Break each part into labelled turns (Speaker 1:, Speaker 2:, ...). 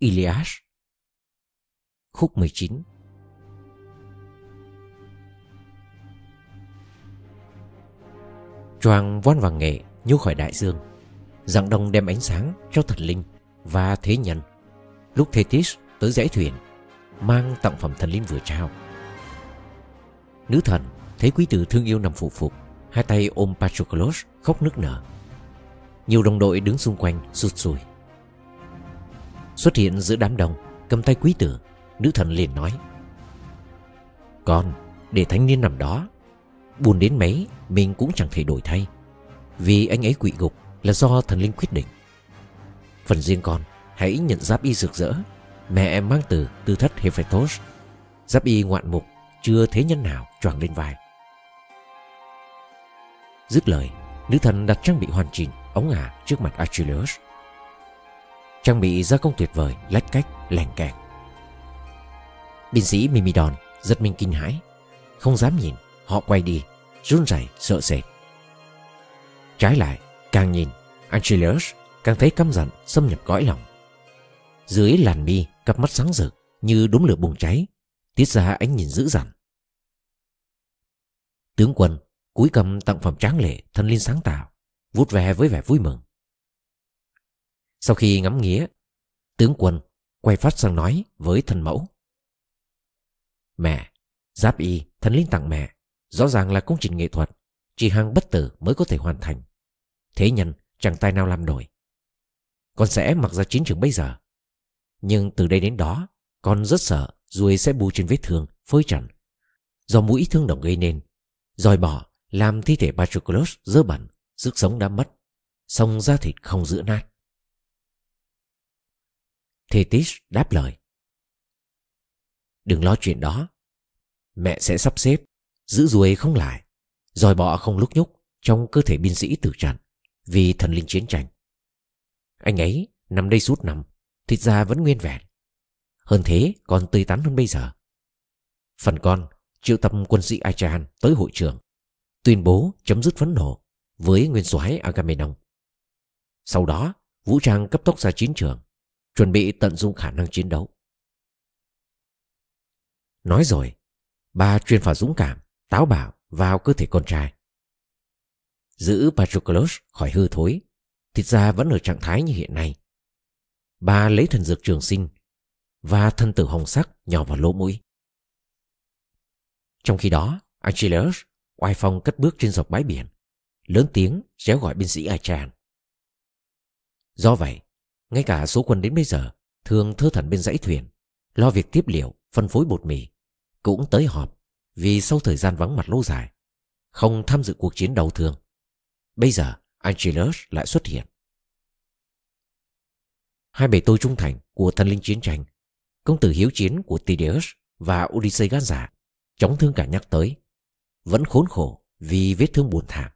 Speaker 1: Ilias. Khúc 19 Choàng voan vàng nghệ nhô khỏi đại dương. Dạng đông đem ánh sáng cho thần linh Và thế nhân. Lúc Thetis tới dãy thuyền, Mang tặng phẩm thần linh vừa trao. Nữ thần, thấy quý tử thương yêu nằm phụ phục, Hai tay ôm Patroclus khóc nức nở. Nhiều đồng đội đứng xung quanh sụt sùi. Xuất hiện giữa đám đông, Cầm tay quý tử, Nữ thần liền nói. Con, để thanh niên nằm đó, Buồn đến mấy, Mình cũng chẳng thể đổi thay. Vì anh ấy quỵ gục là do thần linh quyết định. Phần riêng con, Hãy nhận giáp y rực rỡ. Mẹ em mang từ, tư thất Hephaestus. Giáp y ngoạn mục, Chưa thế nhân nào choàng lên vai. Dứt lời, Nữ thần đặt trang bị hoàn chỉnh, Ống ả trước mặt Achilles. Trang bị gia công tuyệt vời, Lách cách lèn kẹt. Binh sĩ Mimidon giật mình kinh hãi, Không dám nhìn, Họ quay đi, Run rẩy, sợ sệt. Trái lại, Càng nhìn Angelus càng thấy căm giận, xâm nhập cõi lòng. Dưới làn mi, Cặp mắt sáng rực, Như đốm lửa bùng cháy, Tiết ra ánh nhìn dữ dằn. Tướng quân, cúi cầm tặng phẩm tráng lệ, thân linh sáng tạo Vút về với vẻ vui mừng. Sau khi ngắm nghía, Tướng quân quay phát sang nói với thần mẫu. Mẹ, Giáp y, thần linh tặng mẹ, Rõ ràng là công trình nghệ thuật, Chỉ hàng bất tử mới có thể hoàn thành. Thế nhân chẳng tay nào làm nổi. Con sẽ mặc ra chiến trường bây giờ. Nhưng từ đây đến đó, Con rất sợ ruồi sẽ bù trên vết thương, Phơi trần. Do mũi thương đồng gây nên Rồi bỏ, làm thi thể Patroclus dơ bẩn, Sức sống đã mất. Xong da thịt không giữ nát. Thetis đáp lời. Đừng lo chuyện đó. Mẹ sẽ sắp xếp, Giữ ruồi không lại Rồi bọ không lúc nhúc Trong cơ thể binh sĩ tử trận Vì thần linh chiến tranh. Anh ấy nằm đây suốt năm, Thịt da vẫn nguyên vẹn. Hơn thế còn tươi tắn hơn bây giờ. Phần con, triệu tập quân sĩ Achan tới hội trường, Tuyên bố chấm dứt phấn nộ Với nguyên soái Agamemnon. Sau đó, vũ trang cấp tốc ra chiến trường. Chuẩn bị tận dụng khả năng chiến đấu. Nói rồi, Bà truyền vào dũng cảm, Táo bạo vào cơ thể con trai. Giữ Patroclus khỏi hư thối, Thịt ra vẫn ở trạng thái như hiện nay. Bà lấy thần dược trường sinh Và thân tử hồng sắc nhỏ vào lỗ mũi. Trong khi đó, Achilles oai phong cất bước trên dọc bãi biển, Lớn tiếng réo gọi binh sĩ Achan Do vậy ngay cả số quân đến bây giờ Thường thơ thẩn bên dãy thuyền Lo việc tiếp liệu, phân phối bột mì. Cũng tới họp Vì sau thời gian vắng mặt lâu dài Không tham dự cuộc chiến đầu thường. Bây giờ Angelus lại xuất hiện. Hai bề tôi trung thành của thần linh chiến tranh Công tử hiếu chiến của Tydeus Và Odyssey gan giả Chóng thương cả nhắc tới Vẫn khốn khổ vì vết thương buồn thảm.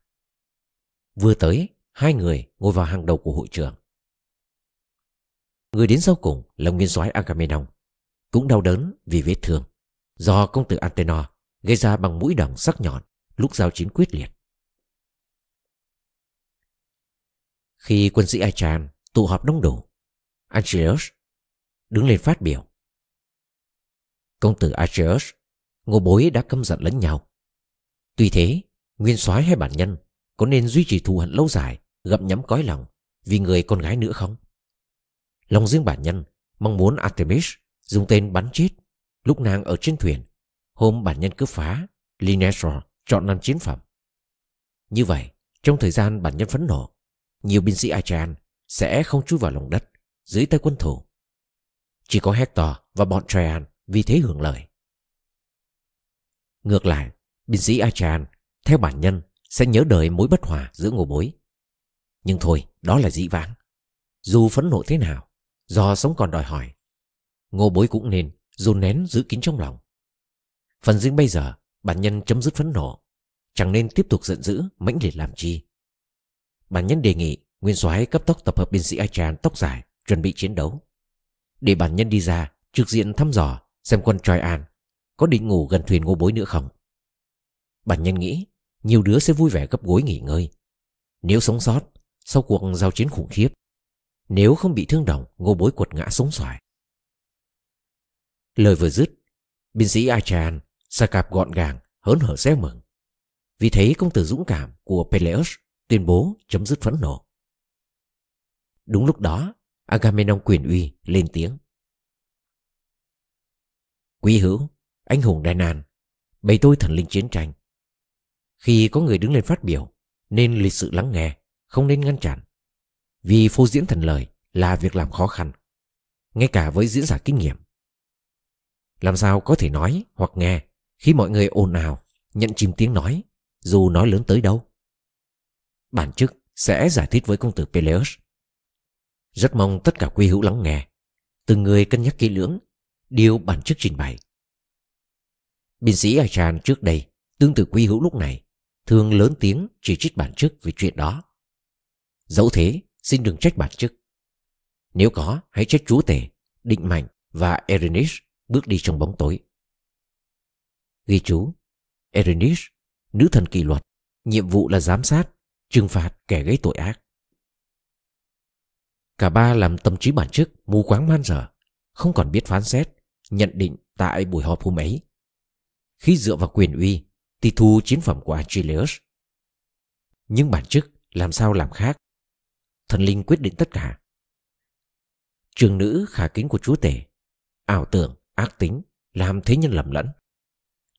Speaker 1: Vừa tới Hai người ngồi vào hàng đầu của hội trường. Người đến sau cùng là nguyên soái Agamemnon, Cũng đau đớn vì vết thương Do công tử Antenor Gây ra bằng mũi đằng sắc nhọn Lúc giao chiến quyết liệt. Khi quân sĩ Achan tụ họp đông đủ Achilles đứng lên phát biểu. Công tử Achilles Ngô bối đã căm giận lẫn nhau. Tuy thế, Nguyên soái hay bản nhân Có nên duy trì thù hận lâu dài, Gặm nhắm cõi lòng Vì người con gái nữa không? Lòng riêng bản nhân Mong muốn Artemis Dùng tên bắn chết Lúc nàng ở trên thuyền. Hôm bản nhân cướp phá Linesor chọn làm chiến phẩm. Như vậy, Trong thời gian bản nhân phấn nộ, Nhiều binh sĩ Achan Sẽ không chui vào lòng đất Dưới tay quân thủ Chỉ có Hector và bọn Traian Vì thế hưởng lợi. Ngược lại, Binh sĩ Achan Theo bản nhân Sẽ nhớ đời mối bất hòa giữa ngô bối. Nhưng thôi, đó là dĩ vãng. Dù phẫn nộ thế nào Do sống còn đòi hỏi, Ngô bối cũng nên dồn nén giữ kín trong lòng. Phần riêng bây giờ, Bản nhân chấm dứt phẫn nộ, Chẳng nên tiếp tục giận dữ, mãnh liệt làm chi. Bản nhân đề nghị Nguyên soái cấp tốc tập hợp binh sĩ Achan tóc dài Chuẩn bị chiến đấu. Để bản nhân đi ra, trực diện thăm dò, Xem quân Troyan Có định ngủ gần thuyền ngô bối nữa không. Bản nhân nghĩ, Nhiều đứa sẽ vui vẻ gấp gối nghỉ ngơi. Nếu sống sót, Sau cuộc giao chiến khủng khiếp nếu không bị thương đồng Ngô bối quật ngã sống xoài Lời vừa dứt, binh sĩ Achan sa cạp gọn gàng, hớn hở reo mừng. Vì thế công tử dũng cảm của Peleus tuyên bố chấm dứt phẫn nộ. Đúng lúc đó, Agamemnon quyền uy lên tiếng. Quý hữu, anh hùng Đài Nàn, bày tôi thần linh chiến tranh. Khi có người đứng lên phát biểu, nên lịch sự lắng nghe, không nên ngăn chặn. Vì phô diễn thần lời là việc làm khó khăn, ngay cả với diễn giả kinh nghiệm. Làm sao có thể nói hoặc nghe khi mọi người ồn ào, nhận chìm tiếng nói, dù nói lớn tới đâu. Bản chức sẽ giải thích với công tử Peleus. Rất mong tất cả quý hữu lắng nghe, từng người cân nhắc kỹ lưỡng điều bản chức trình bày. Binh sĩ Achan trước đây, tương tự quý hữu lúc này, thường lớn tiếng chỉ trích bản chức về chuyện đó. Dẫu thế, xin đừng trách bản chức. Nếu có, hãy trách chúa tể, định mạnh và Erenish bước đi trong bóng tối. Ghi chú, Erenish, nữ thần kỷ luật, nhiệm vụ là giám sát, trừng phạt kẻ gây tội ác. Cả ba làm tâm trí bản chức mù quáng man dở, không còn biết phán xét, nhận định tại buổi họp hôm ấy. Khi dựa vào quyền uy, thì thu chiến phẩm của Achilles. Nhưng bản chức làm sao làm khác? Thần linh quyết định tất cả. Trường nữ khả kính của chúa tể, ảo tưởng, ác tính, làm thế nhân lầm lẫn.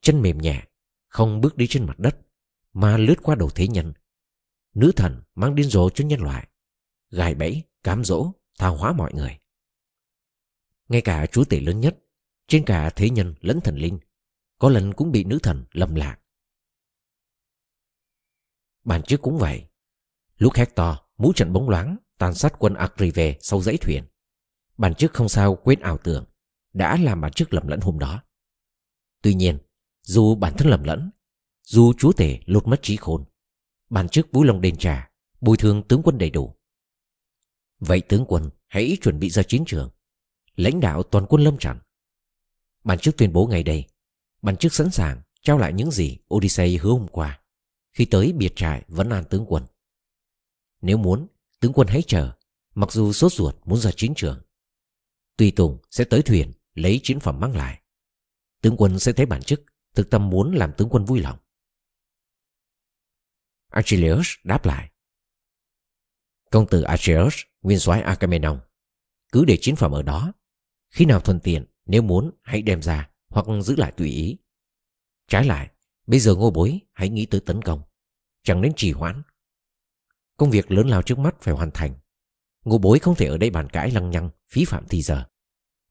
Speaker 1: Chân mềm nhẹ, không bước đi trên mặt đất, mà lướt qua đầu thế nhân. Nữ thần mang điên rồ cho nhân loại, gài bẫy, cám dỗ, tha hóa mọi người. Ngay cả chúa tể lớn nhất, trên cả thế nhân lẫn thần linh, có lần cũng bị nữ thần lầm lạc. Bản trước cũng vậy. Lúc Hector mũ trận bóng loáng tàn sát quân Akrive sau dãy thuyền. Bản trước không sao quên ảo tưởng đã làm bản trước lầm lẫn hôm đó. Tuy nhiên, dù bản thân lầm lẫn, dù chúa tể lột mất trí khôn, bản trước vui lòng đền trả, bồi thường tướng quân đầy đủ. Vậy tướng quân hãy chuẩn bị ra chiến trường, lãnh đạo toàn quân lâm trận. Bản trước tuyên bố ngày đây, bản trước sẵn sàng trao lại những gì Odyssey hứa hôm qua khi tới biệt trại vẫn an tướng quân. Nếu muốn, tướng quân hãy chờ, mặc dù sốt ruột muốn ra chiến trường. Tùy Tùng sẽ tới thuyền lấy chiến phẩm mang lại. Tướng quân sẽ thấy bản chức, thực tâm muốn làm tướng quân vui lòng. Achilles đáp lại. Công tử Achilles, nguyên soái Agamemnon, cứ để chiến phẩm ở đó. Khi nào thuận tiện, nếu muốn hãy đem ra hoặc giữ lại tùy ý. Trái lại, bây giờ ngô bối hãy nghĩ tới tấn công, chẳng nên trì hoãn. Công việc lớn lao trước mắt phải hoàn thành. Ngô bối không thể ở đây bàn cãi lăng nhăng, phí phạm thì giờ.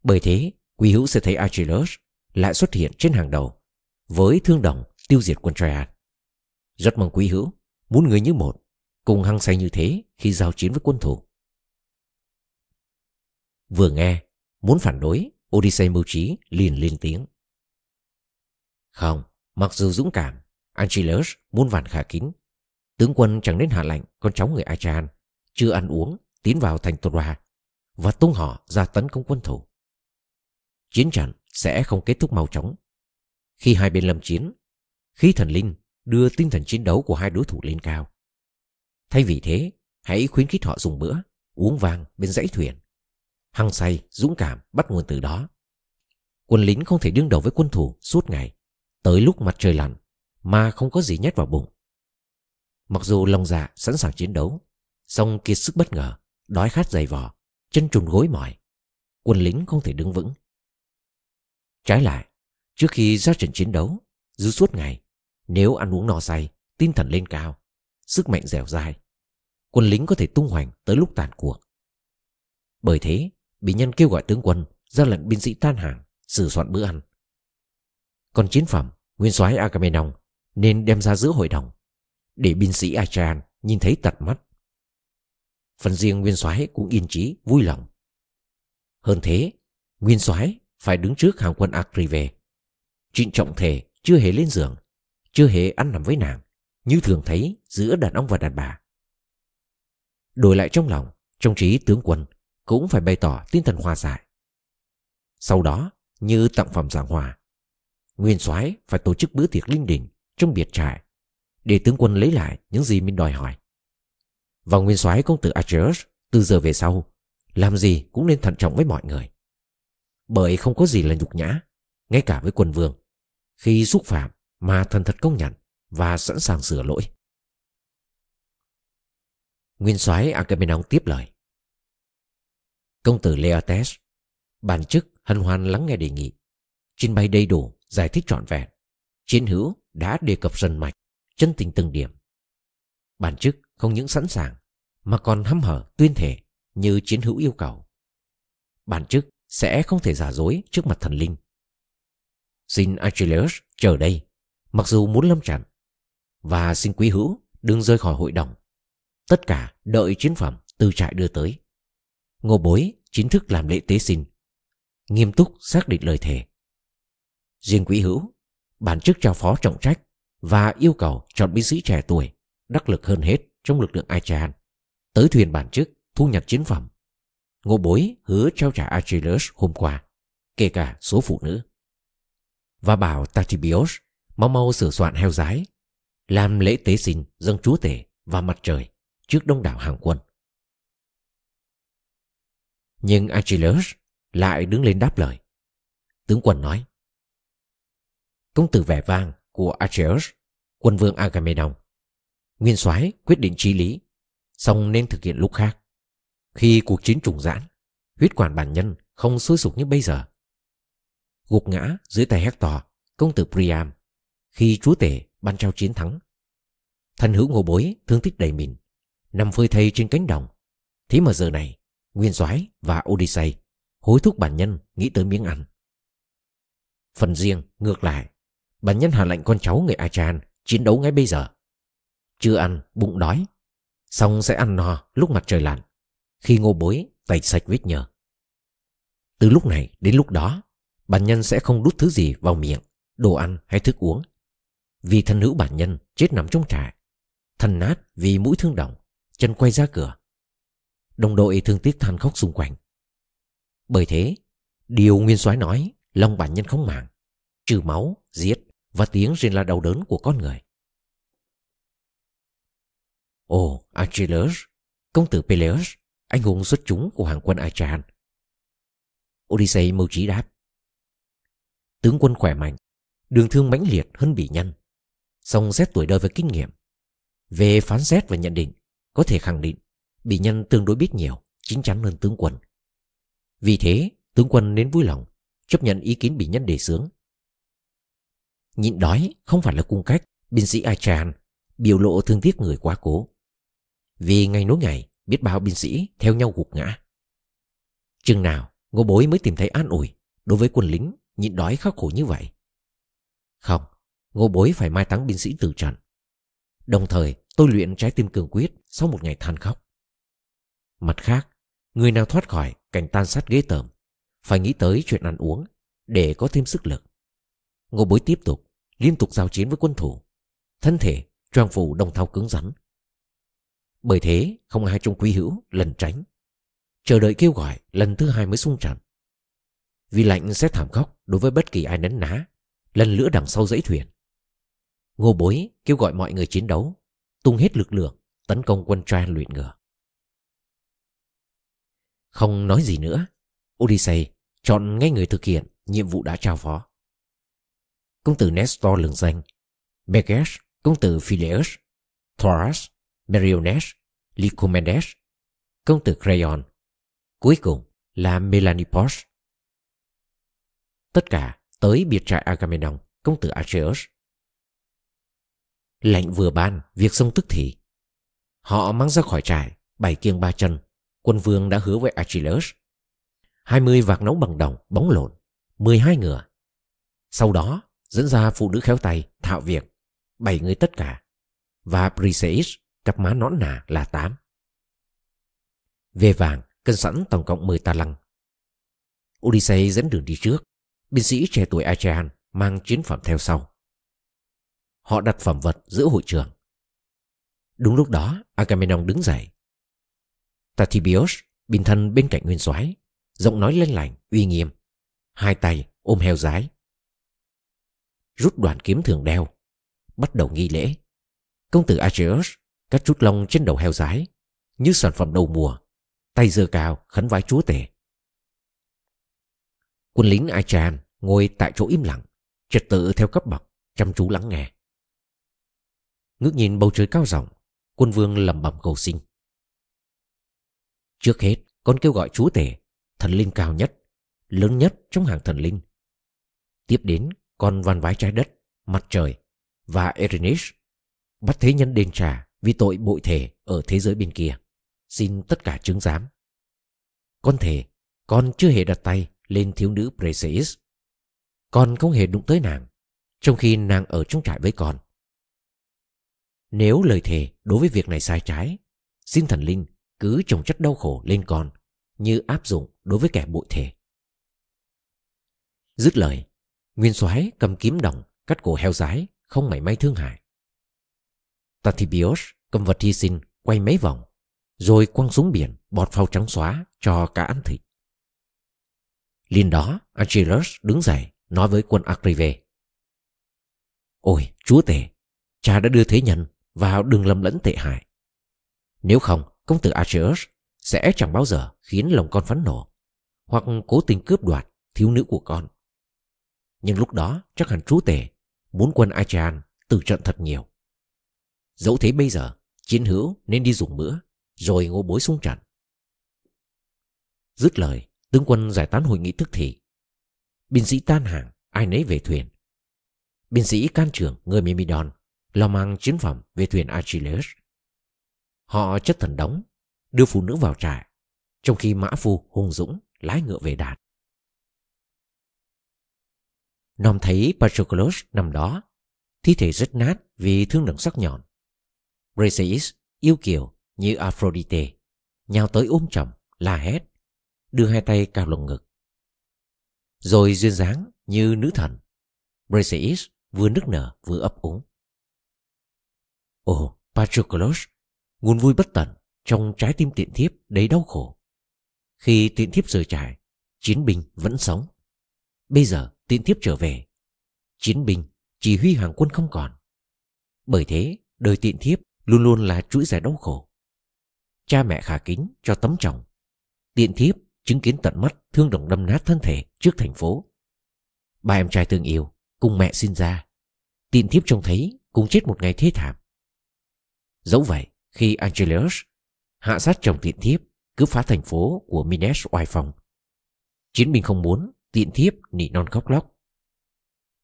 Speaker 1: Bởi thế, Quý hữu sẽ thấy Achilles lại xuất hiện trên hàng đầu với thương đồng tiêu diệt quân Troyan. Rất mong quý hữu muốn người như một cùng hăng say như thế khi giao chiến với quân thủ. Vừa nghe, muốn phản đối, Odyssey mưu trí liền lên tiếng. Không, mặc dù dũng cảm, Achilles muốn vàn khả kính. Tướng quân chẳng đến hạ lệnh con cháu người Achan chưa ăn uống tiến vào thành Troa và tung họ ra tấn công quân thủ chiến trận sẽ không kết thúc mau chóng. Khi hai bên lâm chiến, khí thần linh đưa tinh thần chiến đấu của hai đối thủ lên cao. Thay vì thế, hãy khuyến khích họ dùng bữa, uống vang bên dãy thuyền. Hăng say, dũng cảm bắt nguồn từ đó. Quân lính không thể đương đầu với quân thủ suốt ngày, tới lúc mặt trời lặn mà không có gì nhét vào bụng. Mặc dù lòng dạ sẵn sàng chiến đấu, song kiệt sức bất ngờ, đói khát dày vò, chân trùn gối mỏi. Quân lính không thể đứng vững. Trái lại, trước khi ra trận chiến đấu, Dư suốt ngày, nếu ăn uống no say, tinh thần lên cao, sức mạnh dẻo dai, quân lính có thể tung hoành tới lúc tàn cuộc. Bởi thế, bị nhân kêu gọi tướng quân ra lệnh binh sĩ tan hàng, sửa soạn bữa ăn. Còn chiến phẩm, nguyên soái Agamemnon nên đem ra giữa hội đồng, để binh sĩ Achan nhìn thấy tận mắt. Phần riêng nguyên soái cũng yên trí, vui lòng. Hơn thế, nguyên soái phải đứng trước hàng quân Akri về. Trịnh trọng thể chưa hề lên giường, chưa hề ăn nằm với nàng, như thường thấy giữa đàn ông và đàn bà. Đổi lại trong lòng, trong trí tướng quân cũng phải bày tỏ tinh thần hòa giải. Sau đó, như tặng phẩm giảng hòa, Nguyên soái phải tổ chức bữa tiệc linh đình trong biệt trại để tướng quân lấy lại những gì mình đòi hỏi. Và nguyên soái công tử Achilles từ giờ về sau làm gì cũng nên thận trọng với mọi người. Bởi không có gì là nhục nhã, ngay cả với quân vương, khi xúc phạm mà thần thật công nhận và sẵn sàng sửa lỗi. Nguyên soái Agamemnon tiếp lời. Công tử Leotes, bản chức hân hoan lắng nghe đề nghị, trình bày đầy đủ, giải thích trọn vẹn. Chiến hữu đã đề cập dần mạch, chân tình từng điểm. Bản chức không những sẵn sàng, mà còn hăm hở tuyên thể như chiến hữu yêu cầu. Bản chức sẽ không thể giả dối trước mặt thần linh. Xin Achilles chờ đây, mặc dù muốn lâm trận, và xin quý hữu đừng rời khỏi hội đồng. Tất cả đợi chiến phẩm từ trại đưa tới. Ngô bối chính thức làm lễ tế xin nghiêm túc xác định lời thề. Riêng quý hữu, bản chức trao phó trọng trách và yêu cầu chọn binh sĩ trẻ tuổi, đắc lực hơn hết trong lực lượng Achaean, tới thuyền bản chức thu nhặt chiến phẩm. Ngô bối hứa trao trả Achilles hôm qua, kể cả số phụ nữ. Và bảo Tatibios mau mau sửa soạn heo giái, làm lễ tế sinh dâng chúa tể và mặt trời trước đông đảo hàng quân. Nhưng Achilles lại đứng lên đáp lời. Tướng quân nói. Công tử vẻ vang của Achilles, quân vương Agamemnon. Nguyên soái quyết định trí lý, song nên thực hiện lúc khác. Khi cuộc chiến trùng giãn, huyết quản bản nhân không sôi sục như bây giờ. Gục ngã dưới tay Hector, công tử Priam, khi chúa tể ban trao chiến thắng. Thần hữu ngô bối thương tích đầy mình, nằm phơi thây trên cánh đồng. Thế mà giờ này, Nguyên soái và Odyssey hối thúc bản nhân nghĩ tới miếng ăn. Phần riêng, ngược lại, bản nhân hạ lệnh con cháu người Achan chiến đấu ngay bây giờ. Chưa ăn, bụng đói, xong sẽ ăn no lúc mặt trời lặn, khi ngô bối tay sạch vết nhờ. Từ lúc này đến lúc đó, bản nhân sẽ không đút thứ gì vào miệng, đồ ăn hay thức uống. Vì thân hữu bản nhân chết nằm trong trại, thân nát vì mũi thương động, chân quay ra cửa. Đồng đội thương tiếc than khóc xung quanh. Bởi thế, điều Nguyên soái nói, lòng bản nhân không màng, trừ máu, giết và tiếng rên la đau đớn của con người. Ồ, Achilles, công tử Peleus, anh hùng xuất chúng của hàng quân Achaean. Odyssey mưu trí đáp. Tướng quân khỏe mạnh, đường thương mãnh liệt hơn bỉ nhân, song xét tuổi đời và kinh nghiệm. Về phán xét và nhận định, có thể khẳng định bỉ nhân tương đối biết nhiều, chính chắn hơn tướng quân. Vì thế, tướng quân nên vui lòng, chấp nhận ý kiến bỉ nhân đề xướng. Nhịn đói không phải là cung cách binh sĩ Achan biểu lộ thương tiếc người quá cố. Vì ngày nối ngày, biết bao binh sĩ theo nhau gục ngã. Chừng nào, ngô bối mới tìm thấy an ủi đối với quân lính nhịn đói khắc khổ như vậy. Không, ngô bối phải mai táng binh sĩ tử trận. Đồng thời, tôi luyện trái tim cường quyết sau một ngày than khóc. Mặt khác, người nào thoát khỏi cảnh tan sát ghế tởm phải nghĩ tới chuyện ăn uống để có thêm sức lực. Ngô bối tiếp tục, liên tục giao chiến với quân thủ. Thân thể, choàng phủ đồng thau cứng rắn. Bởi thế, không ai trong quý hữu lần tránh. Chờ đợi kêu gọi lần thứ hai mới sung trận. Vì lạnh sẽ thảm khốc đối với bất kỳ ai nấn ná, lần lửa đằng sau dãy thuyền. Ngô bối kêu gọi mọi người chiến đấu, tung hết lực lượng, tấn công quân Troyan luyện ngựa. Không nói gì nữa, Odyssey chọn ngay người thực hiện nhiệm vụ đã trao phó. Công tử Nestor lừng danh, Meges, công tử Phileus, Thoras, Meriones, Lycomedes, công tử Creon, cuối cùng là Melanipos. Tất cả tới biệt trại Agamemnon, công tử Acheus. Lệnh vừa ban, việc xong tức thì. Họ mang ra khỏi trại, bảy kiêng ba chân, quân vương đã hứa với Achilles. 20 vạc nấu bằng đồng, bóng lộn, 12 ngựa. Sau đó, dẫn ra phụ nữ khéo tay, thạo việc, bảy người tất cả. Và Briseis, cặp má nõn nà là tám Về vàng, cân sẵn tổng cộng 10 ta lăng. Odyssey dẫn đường đi trước, binh sĩ trẻ tuổi Achean mang chiến phẩm theo sau. Họ đặt phẩm vật giữa hội trường. Đúng lúc đó, Agamemnon đứng dậy, Tatibios bình thân bên cạnh nguyên soái giọng nói lên lành uy nghiêm hai tay ôm heo rái rút đoàn kiếm thường đeo bắt đầu nghi lễ công tử Acheus cắt chút lông trên đầu heo rái như sản phẩm đầu mùa tay giơ cao khấn vái chúa tể Quân lính Achan ngồi tại chỗ im lặng, trật tự theo cấp bậc, chăm chú lắng nghe. Ngước nhìn bầu trời cao rộng, quân vương lẩm bẩm cầu xin. Trước hết, con kêu gọi chúa tể, thần linh cao nhất, lớn nhất trong hàng thần linh. Tiếp đến, con van vái trái đất, mặt trời và Erinish bắt thế nhân đền trả vì tội bội thể ở thế giới bên kia. Xin tất cả chứng giám. Con thề, con chưa hề đặt tay lên thiếu nữ Precious. Con không hề đụng tới nàng, trong khi nàng ở trong trại với con. Nếu lời thề đối với việc này sai trái, xin thần linh cứ trồng chất đau khổ lên con như áp dụng đối với kẻ bội thể. Dứt lời, Nguyên soái cầm kiếm đồng cắt cổ heo rái không mảy may thương hại. Tathibios cầm vật hy sinh quay mấy vòng rồi quăng xuống biển bọt phao trắng xóa cho cả ăn thịt. Liên đó, Achilles đứng dậy nói với quân Akrive Ôi, chúa tể, cha đã đưa thế nhân vào đường lầm lẫn tệ hại. Nếu không, công tử Achilles sẽ chẳng bao giờ khiến lòng con phấn nộ hoặc cố tình cướp đoạt thiếu nữ của con. Nhưng lúc đó chắc hẳn chú tể muốn quân Achean từ trận thật nhiều. Dẫu thế bây giờ, chiến hữu nên đi dùng bữa, rồi ngô bối xuống trận. Dứt lời, tướng quân giải tán hội nghị tức thì. Binh sĩ tan hàng, ai nấy về thuyền. Binh sĩ can trưởng người Mimidon lo mang chiến phẩm về thuyền Achilles. Họ chất thần đóng, đưa phụ nữ vào trại, trong khi mã phu hùng dũng lái ngựa về đạt. Nom thấy Patroclus nằm đó, thi thể rất nát vì thương đựng sắc nhọn. Briseis yêu kiều như Aphrodite, nhào tới ôm chồng, la hét, đưa hai tay cao lồng ngực. Rồi duyên dáng như nữ thần, Briseis vừa nức nở vừa ấp úng. Ồ, Patroclus, nguồn vui bất tận trong trái tim tiện thiếp đầy đau khổ. Khi tiện thiếp rời trại, chiến binh vẫn sống. Bây giờ tiện thiếp trở về. Chiến binh, chỉ huy hàng quân không còn. Bởi thế, đời tiện thiếp luôn luôn là chuỗi dài đau khổ. Cha mẹ khả kính cho tấm chồng. Tiện thiếp chứng kiến tận mắt thương đồng đâm nát thân thể trước thành phố. Ba em trai thương yêu, cùng mẹ sinh ra. Tiện thiếp trông thấy cùng chết một ngày thế thảm. Dẫu vậy, khi Angelus hạ sát chồng tiện thiếp cướp phá thành phố của Minas oai phòng, chiến binh không muốn tiện thiếp nỉ non khóc lóc.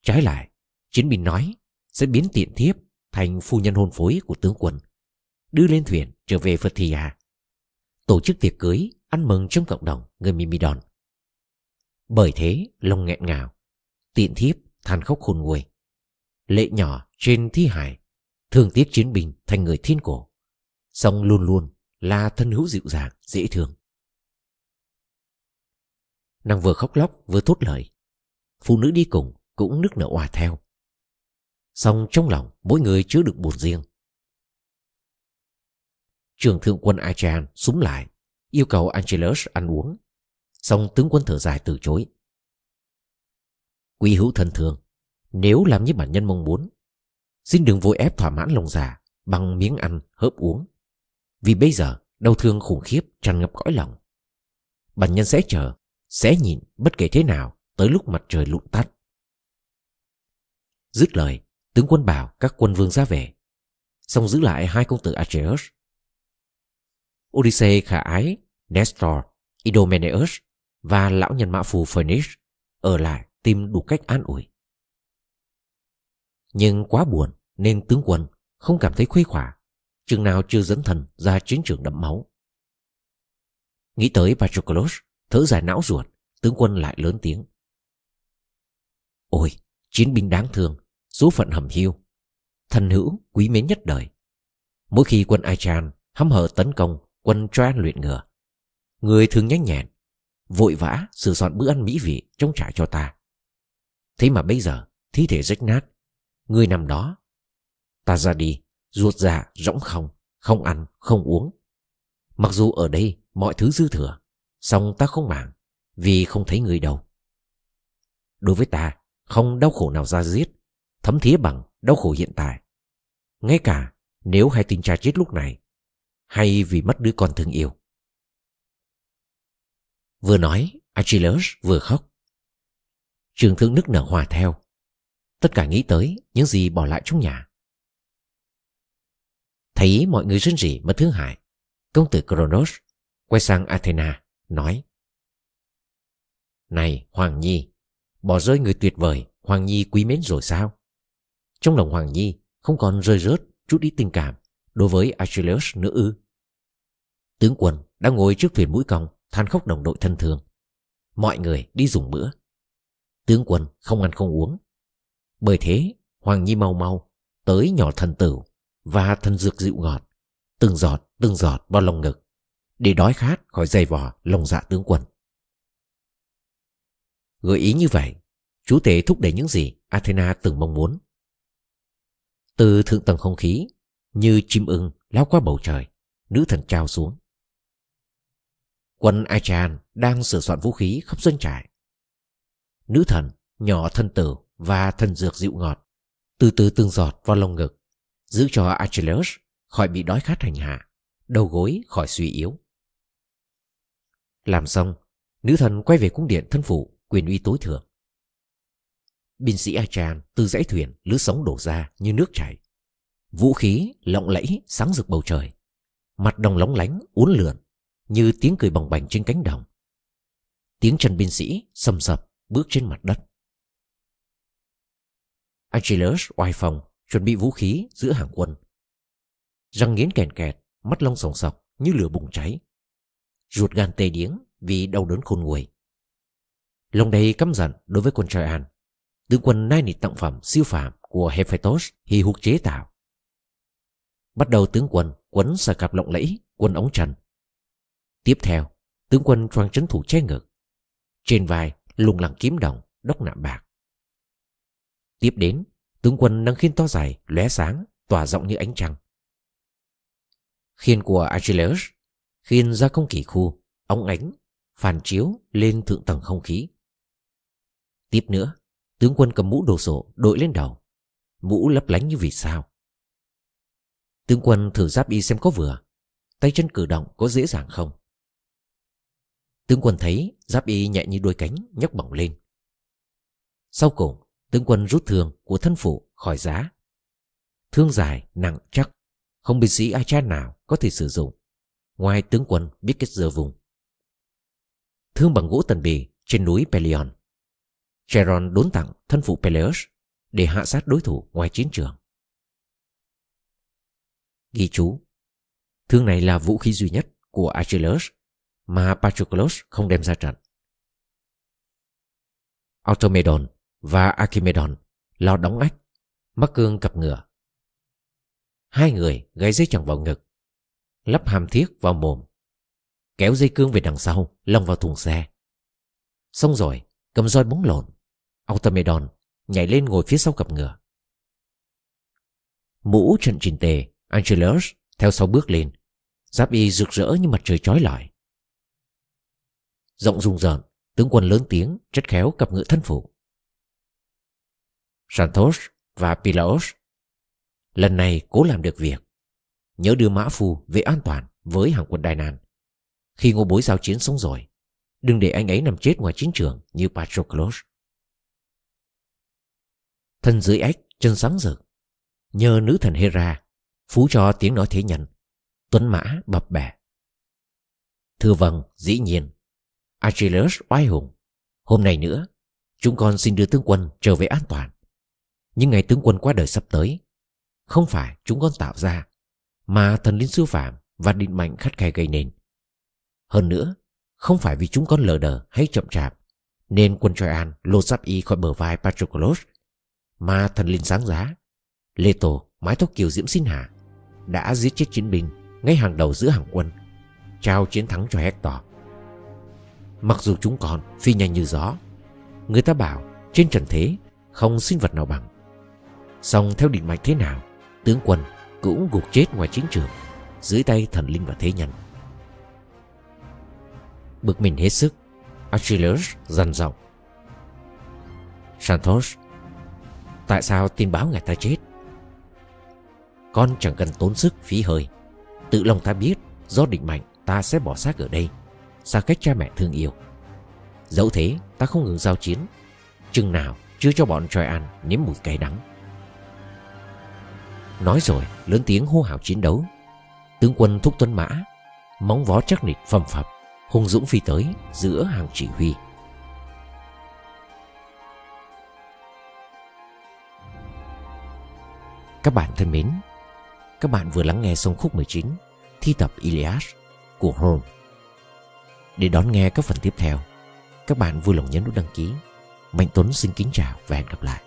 Speaker 1: Trái lại, chiến binh nói sẽ biến tiện thiếp thành phu nhân hôn phối của tướng quân, đưa lên thuyền trở về Phật Thìa, tổ chức tiệc cưới ăn mừng trong cộng đồng người Mimidon. Bởi thế, lòng nghẹn ngào, tiện thiếp than khóc khôn nguôi. Lệ nhỏ trên thi hải, thương tiếc chiến binh thành người thiên cổ, song luôn luôn là thân hữu dịu dàng, dễ thương. Nàng vừa khóc lóc, vừa thốt lời. Phụ nữ đi cùng cũng nước nở oà theo. Xong trong lòng, mỗi người chứa được buồn riêng. Trường thượng quân Achan súng lại, Yêu cầu Angelus ăn uống. Xong tướng quân thở dài từ chối. Quý hữu thân thương, Nếu làm như bản nhân mong muốn, Xin đừng vội ép thỏa mãn lòng già Bằng miếng ăn hớp uống. Vì bây giờ, đau thương khủng khiếp, tràn ngập cõi lòng. Bản nhân sẽ chờ sẽ nhìn bất kể thế nào tới lúc mặt trời lụn tắt. Dứt lời, tướng quân bảo các quân vương ra về, xong giữ lại hai công tử Atreus. Odyssey khả ái, Nestor, Idomeneus và lão nhân mã phù Phoenix ở lại tìm đủ cách an ủi. Nhưng quá buồn nên tướng quân không cảm thấy khuây khỏa, chừng nào chưa dẫn thần ra chiến trường đẫm máu. Nghĩ tới Patroclus, Thở dài não ruột, Tướng quân lại lớn tiếng. Ôi, chiến binh đáng thương, Số phận hầm hiu. Thần hữu quý mến nhất đời. Mỗi khi quân Achan hăm hở tấn công, Quân Choan luyện ngựa Người thường nhanh nhẹn, Vội vã sửa soạn bữa ăn mỹ vị Trong trại cho ta. Thế mà bây giờ, thi thể rách nát. Người nằm đó. Ta ra đi, Ruột dạ rỗng không Không ăn, không uống. Mặc dù ở đây mọi thứ dư thừa Xong ta không màng, Vì không thấy người đâu. Đối với ta, Không đau khổ nào ra giết, Thấm thía bằng đau khổ hiện tại. Ngay cả nếu hai tình cha chết lúc này, Hay vì mất đứa con thương yêu. Vừa nói, Achilles vừa khóc. Trường thương nức nở hòa theo. Tất cả nghĩ tới những gì bỏ lại trong nhà. Thấy mọi người rên rỉ mà thương hại, Công tử Kronos Quay sang Athena. Nói. Này, Hoàng Nhi, Bỏ rơi người tuyệt vời, Hoàng Nhi quý mến rồi sao? Trong lòng Hoàng Nhi Không còn rơi rớt chút ít tình cảm Đối với Achilles nữa ư? Tướng quân đang ngồi trước thuyền mũi cong, Than khóc đồng đội thân thương. Mọi người đi dùng bữa. Tướng quân không ăn không uống. Bởi thế, Hoàng Nhi mau mau Tới nhỏ thần tử Và thần dược dịu ngọt, Từng giọt từng giọt vào lòng ngực. Để đói khát khỏi dày vò lòng dạ tướng quân. Gợi ý như vậy Chú tể thúc đẩy những gì Athena từng mong muốn. Từ thượng tầng không khí Như chim ưng lao qua bầu trời Nữ thần trao xuống. Quân Achan đang sửa soạn vũ khí khắp dân trại. Nữ thần, nhỏ thân tử và thần dược dịu ngọt Từ từ từng giọt vào lồng ngực Giữ cho Achilles khỏi bị đói khát hành hạ Đầu gối khỏi suy yếu. Làm xong, Nữ thần quay về cung điện thân phụ, Quyền uy tối thượng. Binh sĩ Achan từ dãy thuyền lướt sóng đổ ra như nước chảy. Vũ khí, lộng lẫy, sáng rực bầu trời. Mặt đồng lóng lánh, uốn lượn, Như tiếng cười bồng bềnh trên cánh đồng. Tiếng chân binh sĩ sầm sập bước trên mặt đất. Achilles oai phòng chuẩn bị vũ khí giữa hàng quân. Răng nghiến kèn kẹt, Mắt lông sòng sọc như lửa bùng cháy. Ruột gan tê điếng Vì đau đớn khôn nguôi. Lòng đầy căm giận đối với quân An, Tướng quân nai nịt tặng phẩm siêu phàm Của Hephaestus hì hục chế tạo. Bắt đầu tướng quân quấn sờ cặp lộng lẫy Quân ống trần. Tiếp theo tướng quân choàng trấn thủ che ngực. Trên vai lùng lẳng kiếm đồng Đốc nạm bạc. Tiếp đến tướng quân nâng khiên to dài lóe sáng tỏa rộng như ánh trăng. Khiên của Achilles khiên ra công kỳ khu, ống ánh, phản chiếu lên thượng tầng không khí. Tiếp nữa, tướng quân cầm mũ đồ sộ đội lên đầu, mũ lấp lánh như vì sao. Tướng quân thử giáp y xem có vừa, tay chân cử động có dễ dàng không. Tướng quân thấy giáp y nhẹ như đôi cánh nhấc bổng lên. Sau cùng, tướng quân rút thương của thân phụ khỏi giá. Thương dài, nặng chắc, không binh sĩ Achan nào có thể sử dụng Ngoài tướng quân biết cách giờ vùng. Thương bằng gỗ tần bì trên núi Pelion. Cheron đốn tặng thân phụ Peleus Để hạ sát đối thủ ngoài chiến trường. Ghi chú. Thương này là vũ khí duy nhất của Achilles Mà Patroclus không đem ra trận. Automedon và Archimedon lo đóng ách, mắc cương cặp ngựa. Hai người gáy dây chẳng vào ngực. Lắp hàm thiết vào mồm, Kéo dây cương về đằng sau lồng vào thùng xe. Xong rồi, cầm roi bóng lộn, Automedon nhảy lên ngồi phía sau cặp ngựa. Mũ trần trình tề Angelus theo sau bước lên, Giáp y rực rỡ như mặt trời chói lọi. Rộng rung rợn, Tướng quân lớn tiếng chất khéo cặp ngựa thân phụ. Santos và Pilaos, Lần này cố làm được việc. Nhớ đưa Mã Phu về an toàn với hàng quân Đài Nan Khi ngô bối giao chiến sống rồi, Đừng để anh ấy nằm chết ngoài chiến trường như Patroclus. Thân dưới ếch, chân sáng rực, Nhờ nữ thần Hera Phú cho tiếng nói thế nhân, Tuấn mã, bập bẹ. Thưa vâng dĩ nhiên, Achilles oai hùng. Hôm nay nữa, Chúng con xin đưa tướng quân trở về an toàn. Nhưng ngày tướng quân qua đời sắp tới, không phải chúng con tạo ra mà thần linh sư phạm Và định mạnh khắt khe gây nên. Hơn nữa, Không phải vì chúng con lờ đờ hay chậm chạp, Nên quân Troyan lột giáp y khỏi bờ vai Patroclus, Mà thần linh sáng giá Lê Tổ mái tóc kiều diễm xin hạ, Đã giết chết chiến binh Ngay hàng đầu giữa hàng quân, Trao chiến thắng cho Hector. Mặc dù chúng con phi nhanh như gió, Người ta bảo trên trần thế Không sinh vật nào bằng. Song theo định mạch thế nào, tướng quân cũng gục chết ngoài chiến trường, dưới tay thần linh và thế nhân. Bực mình hết sức, Achilles dằn giọng. Santos, Tại sao tin báo ngài ta chết? Con chẳng cần tốn sức phí hơi. Tự lòng ta biết, Do định mạnh ta sẽ bỏ xác ở đây, Xa cách cha mẹ thương yêu. Dẫu thế, ta không ngừng giao chiến. Chừng nào chưa cho bọn Troyan nếm mùi cay đắng. Nói rồi, lớn tiếng hô hào chiến đấu. Tướng quân thúc tuấn mã, Móng vó chắc nịch phầm phập Hùng dũng phi tới giữa hàng chỉ huy. Các bạn thân mến, Các bạn vừa lắng nghe xong khúc 19 Thi tập Iliad của Holmes Để đón nghe các phần tiếp theo, Các bạn vui lòng nhấn nút đăng ký. Mạnh Tuấn xin kính chào và hẹn gặp lại.